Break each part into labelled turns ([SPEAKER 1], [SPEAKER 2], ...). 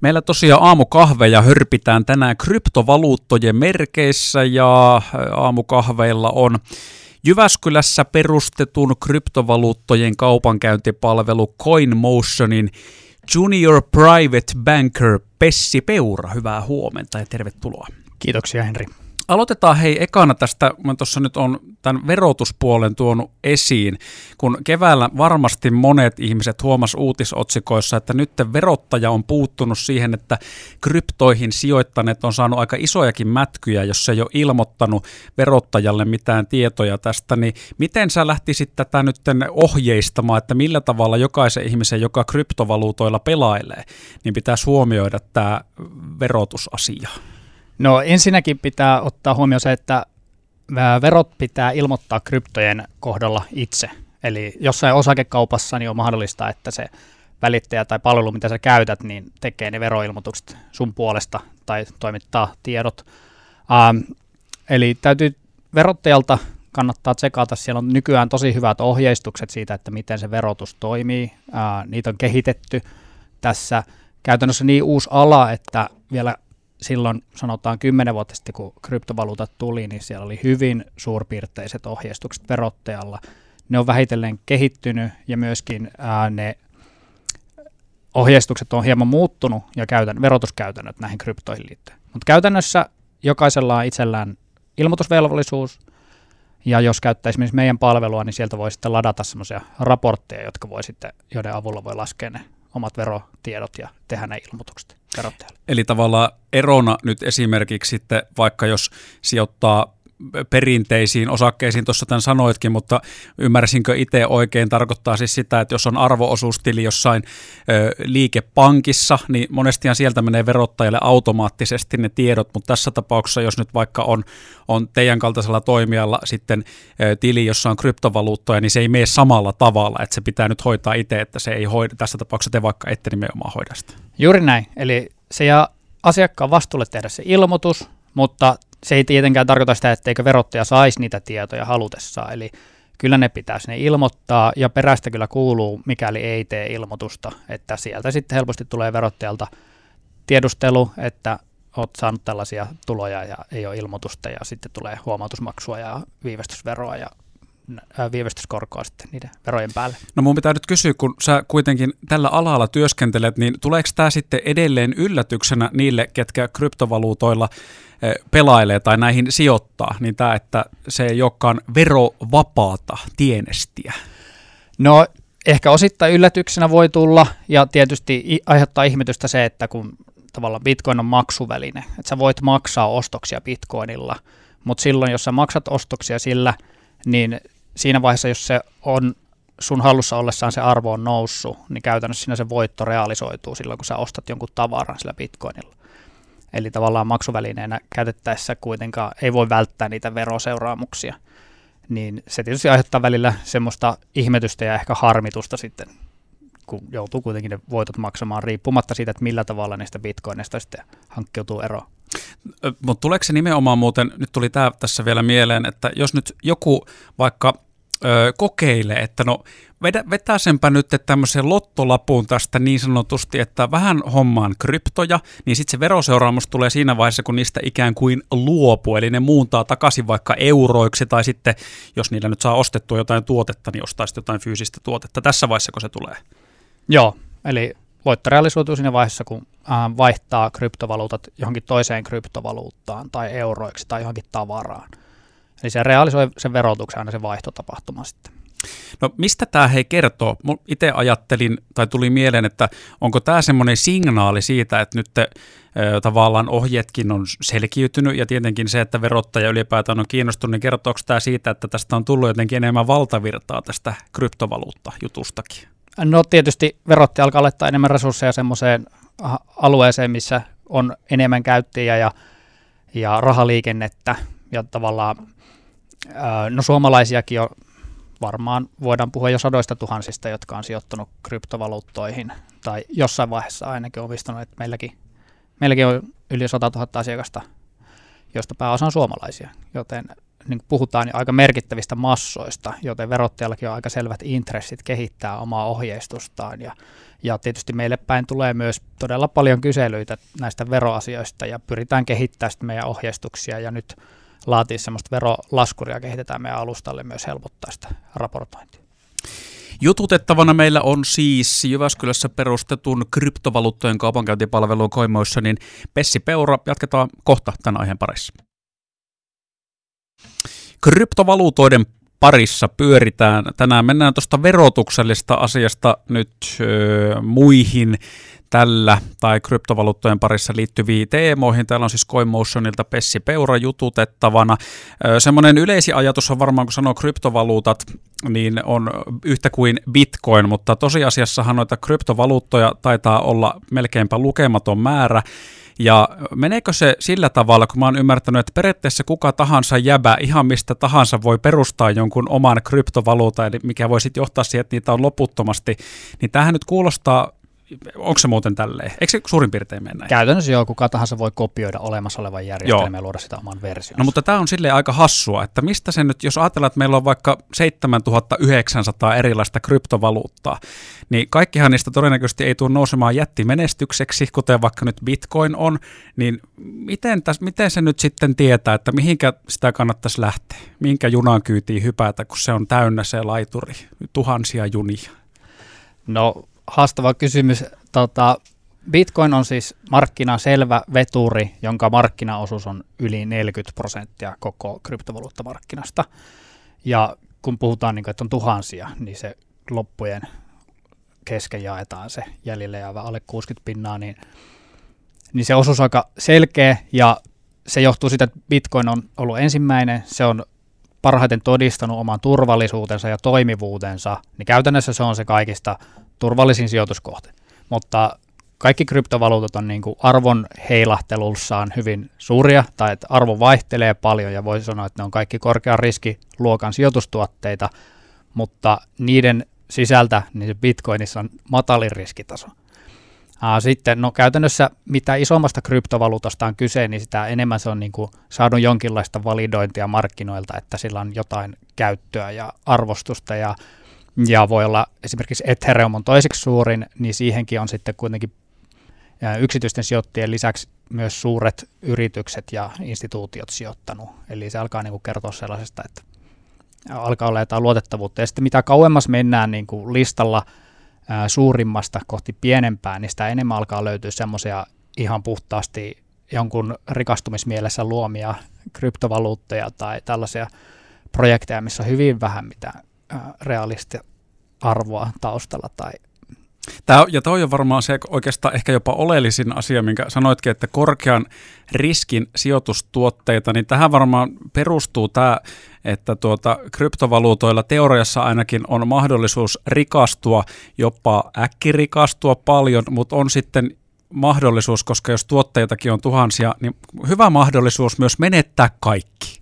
[SPEAKER 1] Meillä tosiaan aamukahveja hörpitään tänään kryptovaluuttojen merkeissä ja aamukahveilla on Jyväskylässä perustetun kryptovaluuttojen kaupankäyntipalvelu CoinMotionin Junior Private Banker Pessi Peura. Hyvää huomenta ja tervetuloa.
[SPEAKER 2] Kiitoksia Henri.
[SPEAKER 1] Aloitetaan hei ekana tästä, mä tuossa nyt on tämän verotuspuolen tuonut esiin, kun keväällä varmasti monet ihmiset huomas uutisotsikoissa, että nyt verottaja on puuttunut siihen, että kryptoihin sijoittaneet on saanut aika isojakin mätkyjä, jos ei ole ilmoittanut verottajalle mitään tietoja tästä, niin miten sä lähtisit tätä nyt ohjeistamaan, että millä tavalla jokaisen ihmisen, joka kryptovaluutoilla pelailee, niin pitäisi huomioida tämä verotusasia?
[SPEAKER 2] No ensinnäkin pitää ottaa huomioon se, että verot pitää ilmoittaa kryptojen kohdalla itse. Eli jossain osakekaupassa niin on mahdollista, että se välittäjä tai palvelu, mitä sä käytät, niin tekee ne veroilmoitukset sun puolesta tai toimittaa tiedot. Ähm, eli täytyy verottajalta kannattaa tsekata. Siellä on nykyään tosi hyvät ohjeistukset siitä, että miten se verotus toimii. Äh, niitä on kehitetty tässä käytännössä niin uusi ala, että vielä silloin sanotaan kymmenen vuotta sitten, kun kryptovaluutat tuli, niin siellä oli hyvin suurpiirteiset ohjeistukset verottajalla. Ne on vähitellen kehittynyt ja myöskin ää, ne ohjeistukset on hieman muuttunut ja käytän, verotuskäytännöt näihin kryptoihin liittyen. Mutta käytännössä jokaisella on itsellään ilmoitusvelvollisuus, ja jos käyttää esimerkiksi meidän palvelua, niin sieltä voi sitten ladata semmoisia raportteja, jotka voi sitten, joiden avulla voi laskea ne omat verotiedot ja tehdä ne ilmoitukset verottajalle.
[SPEAKER 1] Eli tavallaan erona nyt esimerkiksi sitten, vaikka jos sijoittaa perinteisiin osakkeisiin, tuossa tämän sanoitkin, mutta ymmärsinkö itse oikein, tarkoittaa siis sitä, että jos on arvoosuustili jossain ö, liikepankissa, niin monestihan sieltä menee verottajalle automaattisesti ne tiedot, mutta tässä tapauksessa, jos nyt vaikka on, on teidän kaltaisella toimijalla sitten ö, tili, jossa on kryptovaluuttoja, niin se ei mene samalla tavalla, että se pitää nyt hoitaa itse, että se ei hoida, tässä tapauksessa te vaikka ette nimenomaan hoida sitä.
[SPEAKER 2] Juuri näin, eli se ja asiakkaan vastuulle tehdä se ilmoitus, mutta se ei tietenkään tarkoita sitä, etteikö verottaja saisi niitä tietoja halutessaan, eli kyllä ne pitäisi ne ilmoittaa, ja perästä kyllä kuuluu, mikäli ei tee ilmoitusta, että sieltä sitten helposti tulee verottajalta tiedustelu, että olet saanut tällaisia tuloja ja ei ole ilmoitusta, ja sitten tulee huomautusmaksua ja viivästysveroa ja viivästyskorkoa sitten niiden verojen päälle.
[SPEAKER 1] No mun pitää nyt kysyä, kun sä kuitenkin tällä alalla työskentelet, niin tuleeko tämä sitten edelleen yllätyksenä niille, ketkä kryptovaluutoilla pelailee tai näihin sijoittaa, niin tämä, että se ei olekaan verovapaata tienestiä?
[SPEAKER 2] No ehkä osittain yllätyksenä voi tulla ja tietysti aiheuttaa ihmetystä se, että kun tavallaan bitcoin on maksuväline, että sä voit maksaa ostoksia bitcoinilla, mutta silloin jos sä maksat ostoksia sillä, niin siinä vaiheessa, jos se on sun hallussa ollessaan se arvo on noussut, niin käytännössä siinä se voitto realisoituu silloin, kun sä ostat jonkun tavaran sillä bitcoinilla. Eli tavallaan maksuvälineenä käytettäessä kuitenkaan ei voi välttää niitä veroseuraamuksia. Niin se tietysti aiheuttaa välillä semmoista ihmetystä ja ehkä harmitusta sitten, kun joutuu kuitenkin ne voitot maksamaan riippumatta siitä, että millä tavalla niistä bitcoinista sitten hankkeutuu eroon.
[SPEAKER 1] Mutta tuleeko se nimenomaan muuten, nyt tuli tämä tässä vielä mieleen, että jos nyt joku vaikka ö, kokeilee, että no vedä, vetäsenpä nyt tämmöisen lottolapuun tästä niin sanotusti, että vähän hommaan kryptoja, niin sitten se veroseuraamus tulee siinä vaiheessa, kun niistä ikään kuin luopuu, eli ne muuntaa takaisin vaikka euroiksi, tai sitten jos niillä nyt saa ostettua jotain tuotetta, niin ostaa sitten jotain fyysistä tuotetta. Tässä vaiheessa, kun se tulee.
[SPEAKER 2] Joo, eli voitto realisoituu siinä vaiheessa, kun vaihtaa kryptovaluutat johonkin toiseen kryptovaluuttaan tai euroiksi tai johonkin tavaraan. Eli se realisoi sen verotuksen aina se vaihtotapahtuma sitten.
[SPEAKER 1] No mistä tämä hei kertoo? Itse ajattelin tai tuli mieleen, että onko tämä semmoinen signaali siitä, että nyt te, ö, tavallaan ohjeetkin on selkiytynyt ja tietenkin se, että verottaja ylipäätään on kiinnostunut, niin kertooko tämä siitä, että tästä on tullut jotenkin enemmän valtavirtaa tästä kryptovaluutta-jutustakin?
[SPEAKER 2] No tietysti verottaja alkaa laittaa enemmän resursseja semmoiseen alueeseen, missä on enemmän käyttäjiä ja, ja rahaliikennettä ja tavallaan no suomalaisiakin on varmaan voidaan puhua jo sadoista tuhansista, jotka on sijoittunut kryptovaluuttoihin, tai jossain vaiheessa ainakin omistunut, että meilläkin, meilläkin on yli 100 000 asiakasta, joista pääosa on suomalaisia, joten niin puhutaan jo aika merkittävistä massoista, joten verottajallakin on aika selvät intressit kehittää omaa ohjeistustaan. Ja, ja tietysti meille päin tulee myös todella paljon kyselyitä näistä veroasioista ja pyritään kehittämään meidän ohjeistuksia ja nyt laatii semmoista verolaskuria kehitetään meidän alustalle myös helpottaa sitä raportointia.
[SPEAKER 1] Jututettavana meillä on siis Jyväskylässä perustetun kryptovaluuttojen kaupankäyntipalvelun koimoissa, niin Pessi Peura, jatketaan kohta tämän aiheen parissa. Kryptovaluutoiden parissa pyöritään. Tänään mennään tuosta verotuksellista asiasta nyt ö, muihin tällä tai kryptovaluuttojen parissa liittyviin teemoihin. Täällä on siis CoinMotionilta Pessi Peura jututettavana. Semmoinen yleisi ajatus on varmaan, kun sanoo kryptovaluutat, niin on yhtä kuin bitcoin, mutta tosiasiassahan noita kryptovaluuttoja taitaa olla melkeinpä lukematon määrä. Ja meneekö se sillä tavalla, kun mä oon ymmärtänyt, että periaatteessa kuka tahansa jäbä ihan mistä tahansa voi perustaa jonkun oman kryptovaluutan, eli mikä voi sitten johtaa siihen, että niitä on loputtomasti, niin tähän nyt kuulostaa onko se muuten tälleen? Eikö se suurin piirtein mennä?
[SPEAKER 2] Käytännössä joo, kuka tahansa voi kopioida olemassa olevan järjestelmän ja luoda sitä oman version.
[SPEAKER 1] No mutta tämä on silleen aika hassua, että mistä se nyt, jos ajatellaan, että meillä on vaikka 7900 erilaista kryptovaluuttaa, niin kaikkihan niistä todennäköisesti ei tule nousemaan jättimenestykseksi, kuten vaikka nyt Bitcoin on, niin miten, täs, miten se nyt sitten tietää, että mihinkä sitä kannattaisi lähteä? Minkä junan kyytiin hypätä, kun se on täynnä se laituri, tuhansia junia?
[SPEAKER 2] No haastava kysymys. Tota, Bitcoin on siis markkina selvä veturi, jonka markkinaosuus on yli 40 prosenttia koko kryptovaluuttamarkkinasta. Ja kun puhutaan, niin kuin, että on tuhansia, niin se loppujen kesken jaetaan se jäljelle jäävä alle 60 pinnaa, niin, niin se osuus on aika selkeä ja se johtuu siitä, että Bitcoin on ollut ensimmäinen, se on parhaiten todistanut oman turvallisuutensa ja toimivuutensa, niin käytännössä se on se kaikista turvallisin sijoituskohde. Mutta kaikki kryptovaluutat on niin kuin arvon heilahtelussaan hyvin suuria, tai että arvo vaihtelee paljon, ja voisi sanoa, että ne on kaikki korkean riskiluokan sijoitustuotteita, mutta niiden sisältä niin se Bitcoinissa on matalin riskitaso. Sitten no käytännössä mitä isommasta kryptovaluutasta on kyse, niin sitä enemmän se on niin kuin saanut jonkinlaista validointia markkinoilta, että sillä on jotain käyttöä ja arvostusta ja ja voi olla esimerkiksi Ethereum on toiseksi suurin, niin siihenkin on sitten kuitenkin yksityisten sijoittajien lisäksi myös suuret yritykset ja instituutiot sijoittanut. Eli se alkaa niin kuin kertoa sellaisesta, että alkaa olla jotain luotettavuutta. Ja sitten mitä kauemmas mennään niin kuin listalla ää, suurimmasta kohti pienempää, niin sitä enemmän alkaa löytyä semmoisia ihan puhtaasti jonkun rikastumismielessä luomia kryptovaluutteja tai tällaisia projekteja, missä on hyvin vähän mitään realistista arvoa taustalla tai
[SPEAKER 1] Tämä, ja toi on varmaan se oikeastaan ehkä jopa oleellisin asia, minkä sanoitkin, että korkean riskin sijoitustuotteita, niin tähän varmaan perustuu tämä, että tuota, kryptovaluutoilla teoriassa ainakin on mahdollisuus rikastua, jopa äkkirikastua paljon, mutta on sitten mahdollisuus, koska jos tuotteitakin on tuhansia, niin hyvä mahdollisuus myös menettää kaikki.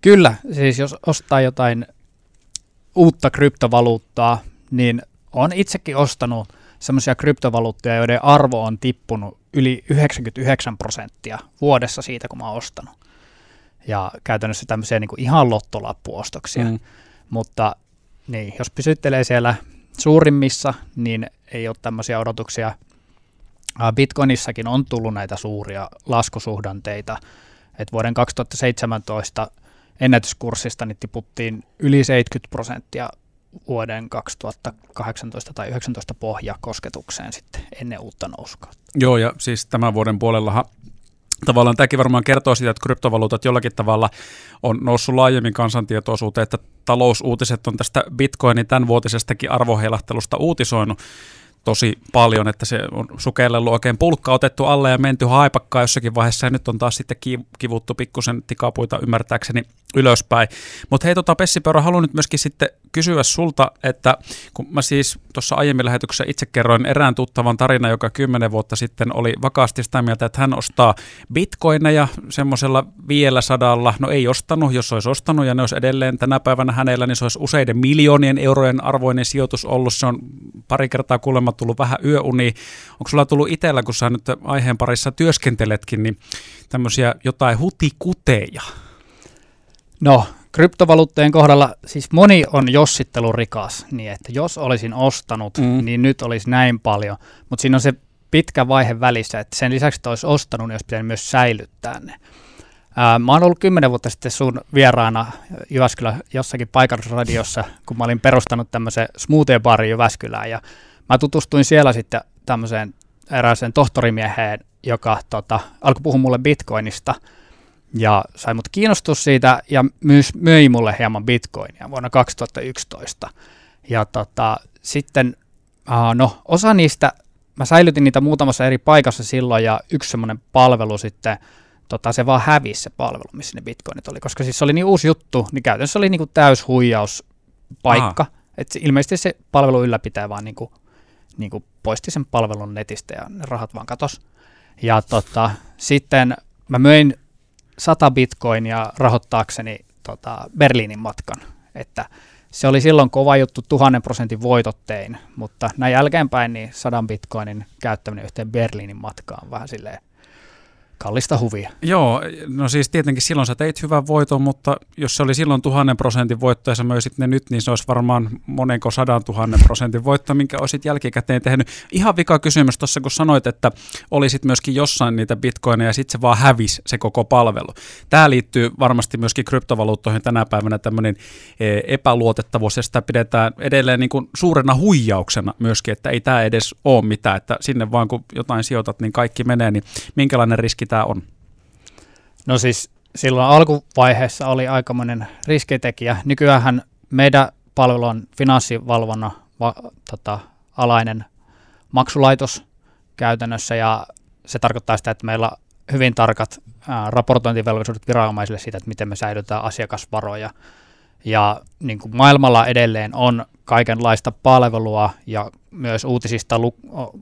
[SPEAKER 2] Kyllä, siis jos ostaa jotain uutta kryptovaluuttaa, niin on itsekin ostanut semmoisia kryptovaluuttoja, joiden arvo on tippunut yli 99 prosenttia vuodessa siitä, kun mä oon ostanut. Ja käytännössä tämmöisiä niin kuin ihan lottolappuostoksia. Mm. Mutta niin, jos pysyttelee siellä suurimmissa, niin ei ole tämmöisiä odotuksia. Bitcoinissakin on tullut näitä suuria laskusuhdanteita. Et vuoden 2017 ennätyskurssista niin tiputtiin yli 70 prosenttia vuoden 2018 tai 2019 pohjakosketukseen sitten ennen uutta nousukautta.
[SPEAKER 1] Joo, ja siis tämän vuoden puolellahan tavallaan tämäkin varmaan kertoo sitä, että kryptovaluutat jollakin tavalla on noussut laajemmin kansantietoisuuteen, että talousuutiset on tästä Bitcoinin tämänvuotisestakin arvoheilahtelusta uutisoinut tosi paljon, että se on sukellellut oikein pulkka otettu alle ja menty haipakkaa jossakin vaiheessa. Ja nyt on taas sitten kivuttu pikkusen tikapuita ymmärtääkseni ylöspäin. Mutta hei tota Pessi Peura, haluan nyt myöskin sitten kysyä sulta, että kun mä siis tuossa aiemmin lähetyksessä itse kerroin erään tuttavan tarina, joka kymmenen vuotta sitten oli vakaasti sitä mieltä, että hän ostaa bitcoineja semmoisella vielä sadalla, no ei ostanut, jos olisi ostanut ja ne olisi edelleen tänä päivänä hänellä, niin se olisi useiden miljoonien eurojen arvoinen sijoitus ollut, se on pari kertaa kuulemma tullut vähän yöuni. Onko sulla tullut itsellä, kun sä nyt aiheen parissa työskenteletkin, niin tämmöisiä jotain hutikuteja?
[SPEAKER 2] No, kryptovaluuttojen kohdalla siis moni on jossittelurikas, niin että jos olisin ostanut, mm. niin nyt olisi näin paljon, mutta siinä on se pitkä vaihe välissä, että sen lisäksi, että olisi ostanut, niin olisi pitänyt myös säilyttää ne. Ää, mä oon ollut kymmenen vuotta sitten sun vieraana Jyväskylä jossakin paikallisradiossa, kun mä olin perustanut tämmöisen smoothie-barin Jyväskylään, ja mä tutustuin siellä sitten tämmöiseen erääseen tohtorimieheen, joka tota, alkoi puhua mulle bitcoinista, ja sai mut kiinnostus siitä, ja myös möi mulle hieman bitcoinia vuonna 2011. Ja tota, sitten, no osa niistä, mä säilytin niitä muutamassa eri paikassa silloin, ja yksi semmoinen palvelu sitten, tota, se vaan hävisi se palvelu, missä ne bitcoinit oli, koska siis se oli niin uusi juttu, niin käytännössä oli niin kuin täys huijauspaikka, että ilmeisesti se palvelu ylläpitää vaan niin kuin, niin kuin poisti sen palvelun netistä ja ne rahat vaan katos. Ja tota, sitten mä möin 100 bitcoinia rahoittaakseni tota, Berliinin matkan, että se oli silloin kova juttu, tuhannen prosentin voitottein, mutta näin jälkeenpäin niin 100 bitcoinin käyttäminen yhteen Berliinin matkaan vähän silleen kallista huvia.
[SPEAKER 1] Joo, no siis tietenkin silloin sä teit hyvän voiton, mutta jos se oli silloin tuhannen prosentin voitto ja sä möisit ne nyt, niin se olisi varmaan monenko sadan tuhannen prosentin voitto, minkä olisit jälkikäteen tehnyt. Ihan vika kysymys tuossa, kun sanoit, että olisit myöskin jossain niitä bitcoineja ja sitten se vaan hävisi se koko palvelu. Tämä liittyy varmasti myöskin kryptovaluuttoihin tänä päivänä tämmöinen e, epäluotettavuus ja sitä pidetään edelleen niin kuin suurena huijauksena myöskin, että ei tämä edes ole mitään, että sinne vaan kun jotain sijoitat, niin kaikki menee, niin minkälainen riski tämä on?
[SPEAKER 2] No siis silloin alkuvaiheessa oli aikamoinen riskitekijä. Nykyään meidän palvelu on finanssivalvonnan va, tota, alainen maksulaitos käytännössä ja se tarkoittaa sitä, että meillä on hyvin tarkat ää, raportointivelvollisuudet viranomaisille siitä, että miten me säilytään asiakasvaroja. Ja niin kuin maailmalla edelleen on kaikenlaista palvelua ja myös uutisista lu-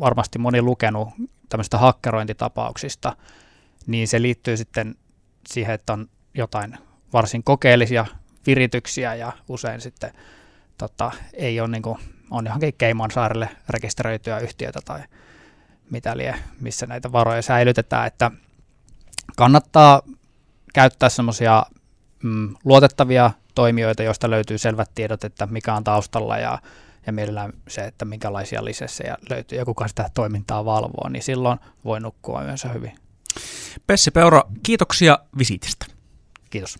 [SPEAKER 2] varmasti moni lukenut tämmöistä hakkerointitapauksista, niin se liittyy sitten siihen, että on jotain varsin kokeellisia virityksiä ja usein sitten tota, ei ole niin kuin, on johonkin Keiman saarelle rekisteröityä yhtiötä tai mitä lie, missä näitä varoja säilytetään, että kannattaa käyttää semmoisia mm, luotettavia toimijoita, joista löytyy selvät tiedot, että mikä on taustalla ja, ja mielellään se, että minkälaisia lisensseja löytyy ja kuka sitä toimintaa valvoo, niin silloin voi nukkua yönsä hyvin.
[SPEAKER 1] Pessi Peura, kiitoksia visitistä.
[SPEAKER 2] Kiitos.